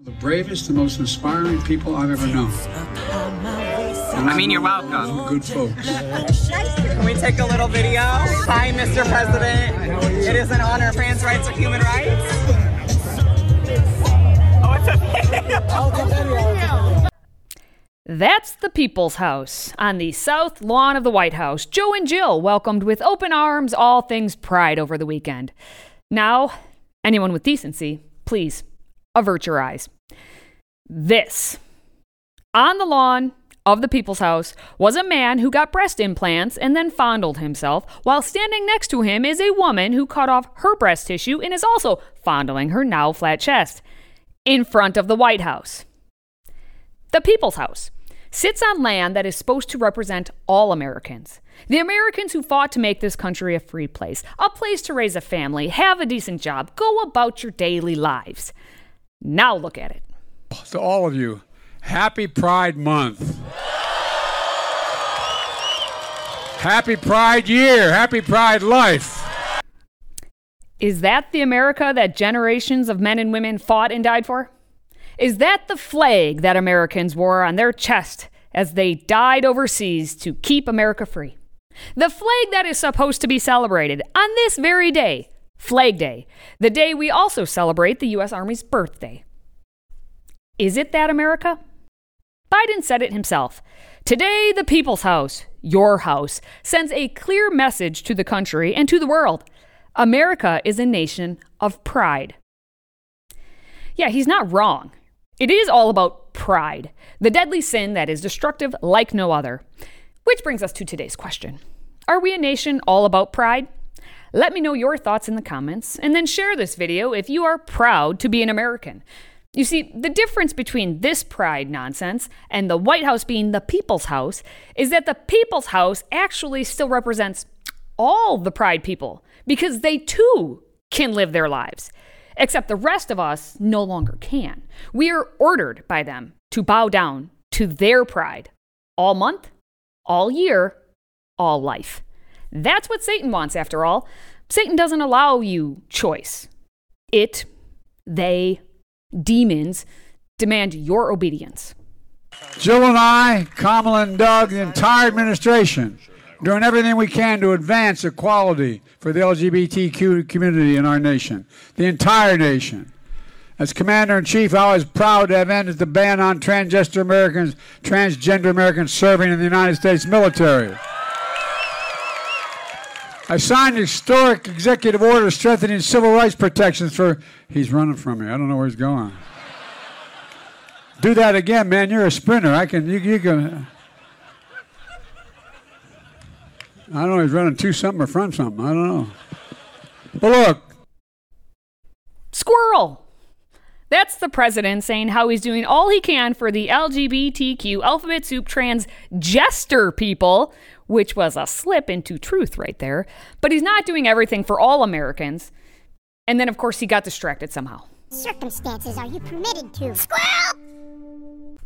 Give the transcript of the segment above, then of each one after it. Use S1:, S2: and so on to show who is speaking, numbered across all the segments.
S1: The bravest, the most inspiring people I've ever known. And
S2: I mean, you're welcome.
S1: Good folks.
S2: Can we take a little video? Hi, Mr. President. It is an honor. Trans rights are human rights. Oh, it's a video.
S3: That's the People's House on the south lawn of the White House. Joe and Jill welcomed with open arms all things pride over the weekend. Now, anyone with decency, please avert your eyes. This, on the lawn of the People's House, was a man who got breast implants and then fondled himself, while standing next to him is a woman who cut off her breast tissue and is also fondling her now flat chest in front of the White House. The People's House sits on land that is supposed to represent all Americans. The Americans who fought to make this country a free place, a place to raise a family, have a decent job, go about your daily lives. Now look at it.
S1: To all of you, happy Pride Month. Happy Pride Year. Happy Pride Life.
S3: Is that the America that generations of men and women fought and died for? Is that the flag that Americans wore on their chest as they died overseas to keep America free? The flag that is supposed to be celebrated on this very day, Flag Day, the day we also celebrate the U.S. Army's birthday. Is it that America? Biden said it himself. Today, the People's House, your house, sends a clear message to the country and to the world. America is a nation of pride. Yeah, he's not wrong. It is all about pride, the deadly sin that is destructive like no other. Which brings us to today's question Are we a nation all about pride? Let me know your thoughts in the comments, and then share this video if you are proud to be an American. You see, the difference between this pride nonsense and the White House being the people's house is that the people's house actually still represents all the pride people because they too can live their lives. Except the rest of us no longer can. We are ordered by them to bow down to their pride all month, all year, all life. That's what Satan wants, after all. Satan doesn't allow you choice. It, they, demons demand your obedience.
S1: Jill and I, Kamala and Doug, the entire administration, doing everything we can to advance equality for the LGBTQ community in our nation, the entire nation. As Commander in Chief, I was proud to have ended the ban on transgender Americans, transgender Americans serving in the United States military. I signed historic executive order strengthening civil rights protections for. He's running from me. I don't know where he's going. Do that again, man. You're a sprinter. I can. You, you can. I don't know. He's running to something or from something. I don't know. But look,
S3: Squirrel! That's the president saying how he's doing all he can for the LGBTQ alphabet soup trans jester people, which was a slip into truth right there. But he's not doing everything for all Americans. And then, of course, he got distracted somehow.
S4: circumstances are you permitted to? Squirrel!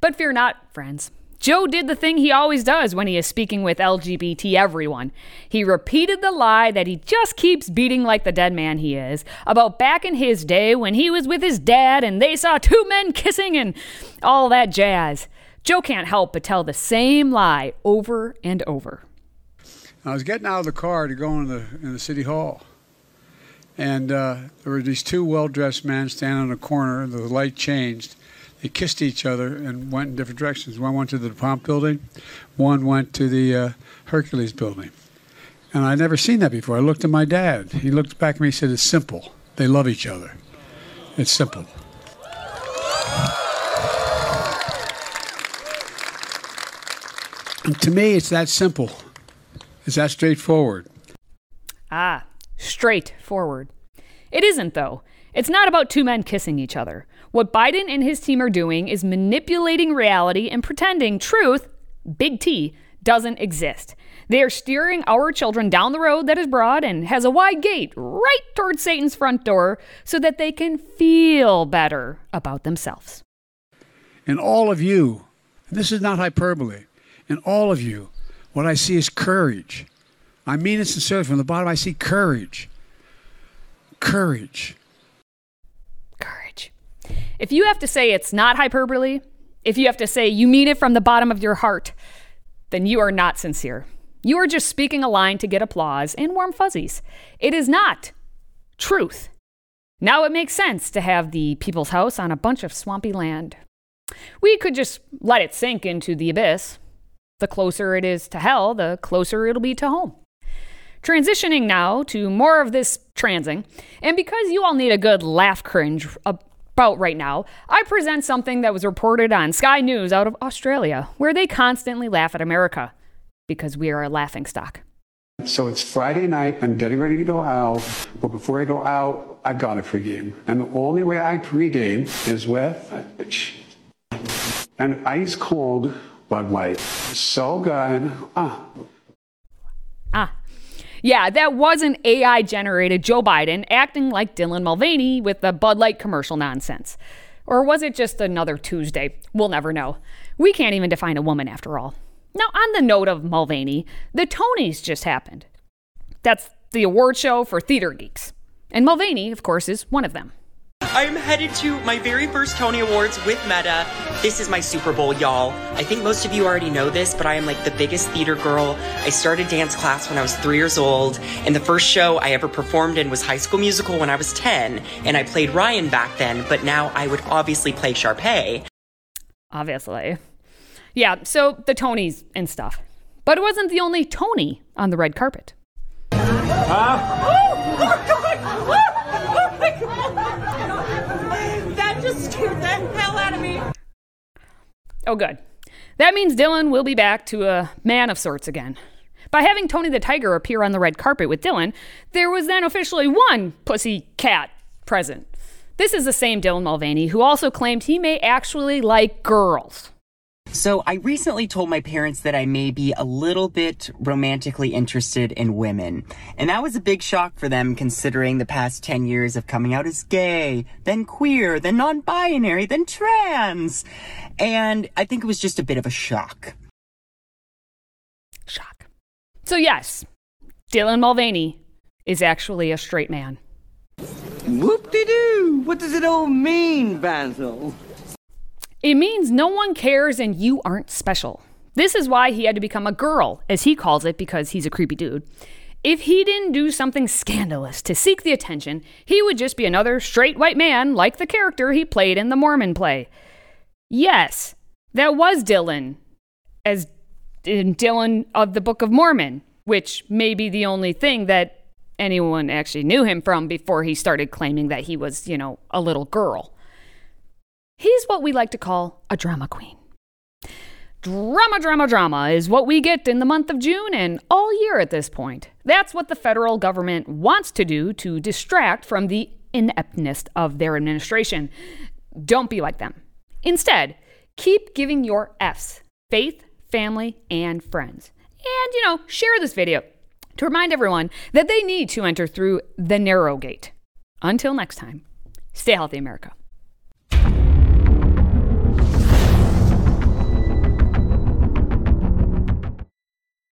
S3: But fear not, friends. Joe did the thing he always does when he is speaking with LGBT everyone. He repeated the lie that he just keeps beating like the dead man he is about back in his day when he was with his dad and they saw two men kissing and all that jazz. Joe can't help but tell the same lie over and over.
S1: I was getting out of the car to go in the in the city hall, and uh, there were these two well-dressed men standing in a corner. The light changed. They kissed each other and went in different directions. One went to the DuPont building, one went to the uh, Hercules building. And I'd never seen that before. I looked at my dad. He looked back at me and said, It's simple. They love each other. It's simple. And to me, it's that simple. It's that straightforward.
S3: Ah, straightforward. It isn't, though. It's not about two men kissing each other. What Biden and his team are doing is manipulating reality and pretending truth, big T, doesn't exist. They are steering our children down the road that is broad and has a wide gate right towards Satan's front door so that they can feel better about themselves.
S1: And all of you, this is not hyperbole, in all of you, what I see is courage. I mean it sincerely. From the bottom, I see courage. Courage.
S3: Courage. If you have to say it's not hyperbole, if you have to say you mean it from the bottom of your heart, then you are not sincere. You are just speaking a line to get applause and warm fuzzies. It is not truth. Now it makes sense to have the people's house on a bunch of swampy land. We could just let it sink into the abyss. The closer it is to hell, the closer it'll be to home. Transitioning now to more of this transing, and because you all need a good laugh cringe about right now, I present something that was reported on Sky News out of Australia, where they constantly laugh at America because we are a laughing stock.
S1: So it's Friday night. I'm getting ready to go out. But before I go out, I got to pregame. And the only way I pregame is with an ice cold Bud Light. So good.
S3: Ah. Yeah, that was an AI generated Joe Biden acting like Dylan Mulvaney with the Bud Light commercial nonsense. Or was it just another Tuesday? We'll never know. We can't even define a woman after all. Now, on the note of Mulvaney, the Tonys just happened. That's the award show for theater geeks. And Mulvaney, of course, is one of them.
S5: I'm headed to my very first Tony Awards with Meta. This is my Super Bowl, y'all. I think most of you already know this, but I am like the biggest theater girl. I started dance class when I was three years old, and the first show I ever performed in was High School Musical when I was 10, and I played Ryan back then, but now I would obviously play Sharpay.
S3: Obviously. Yeah, so the Tonys and stuff. But it wasn't the only Tony on the red carpet.
S5: Huh? Oh, oh, my God. That just scared the hell out of me.
S3: Oh, good. That means Dylan will be back to a man of sorts again. By having Tony the Tiger appear on the red carpet with Dylan, there was then officially one pussy cat present. This is the same Dylan Mulvaney who also claimed he may actually like girls.
S5: So, I recently told my parents that I may be a little bit romantically interested in women. And that was a big shock for them considering the past 10 years of coming out as gay, then queer, then non binary, then trans. And I think it was just a bit of a shock.
S3: Shock. So, yes, Dylan Mulvaney is actually a straight man.
S6: Whoop de doo! What does it all mean, Basil?
S3: It means no one cares and you aren't special. This is why he had to become a girl, as he calls it, because he's a creepy dude. If he didn't do something scandalous to seek the attention, he would just be another straight white man like the character he played in the Mormon play. Yes, that was Dylan, as in Dylan of the Book of Mormon, which may be the only thing that anyone actually knew him from before he started claiming that he was, you know, a little girl. He's what we like to call a drama queen. Drama, drama, drama is what we get in the month of June and all year at this point. That's what the federal government wants to do to distract from the ineptness of their administration. Don't be like them. Instead, keep giving your F's faith, family, and friends. And, you know, share this video to remind everyone that they need to enter through the narrow gate. Until next time, stay healthy, America.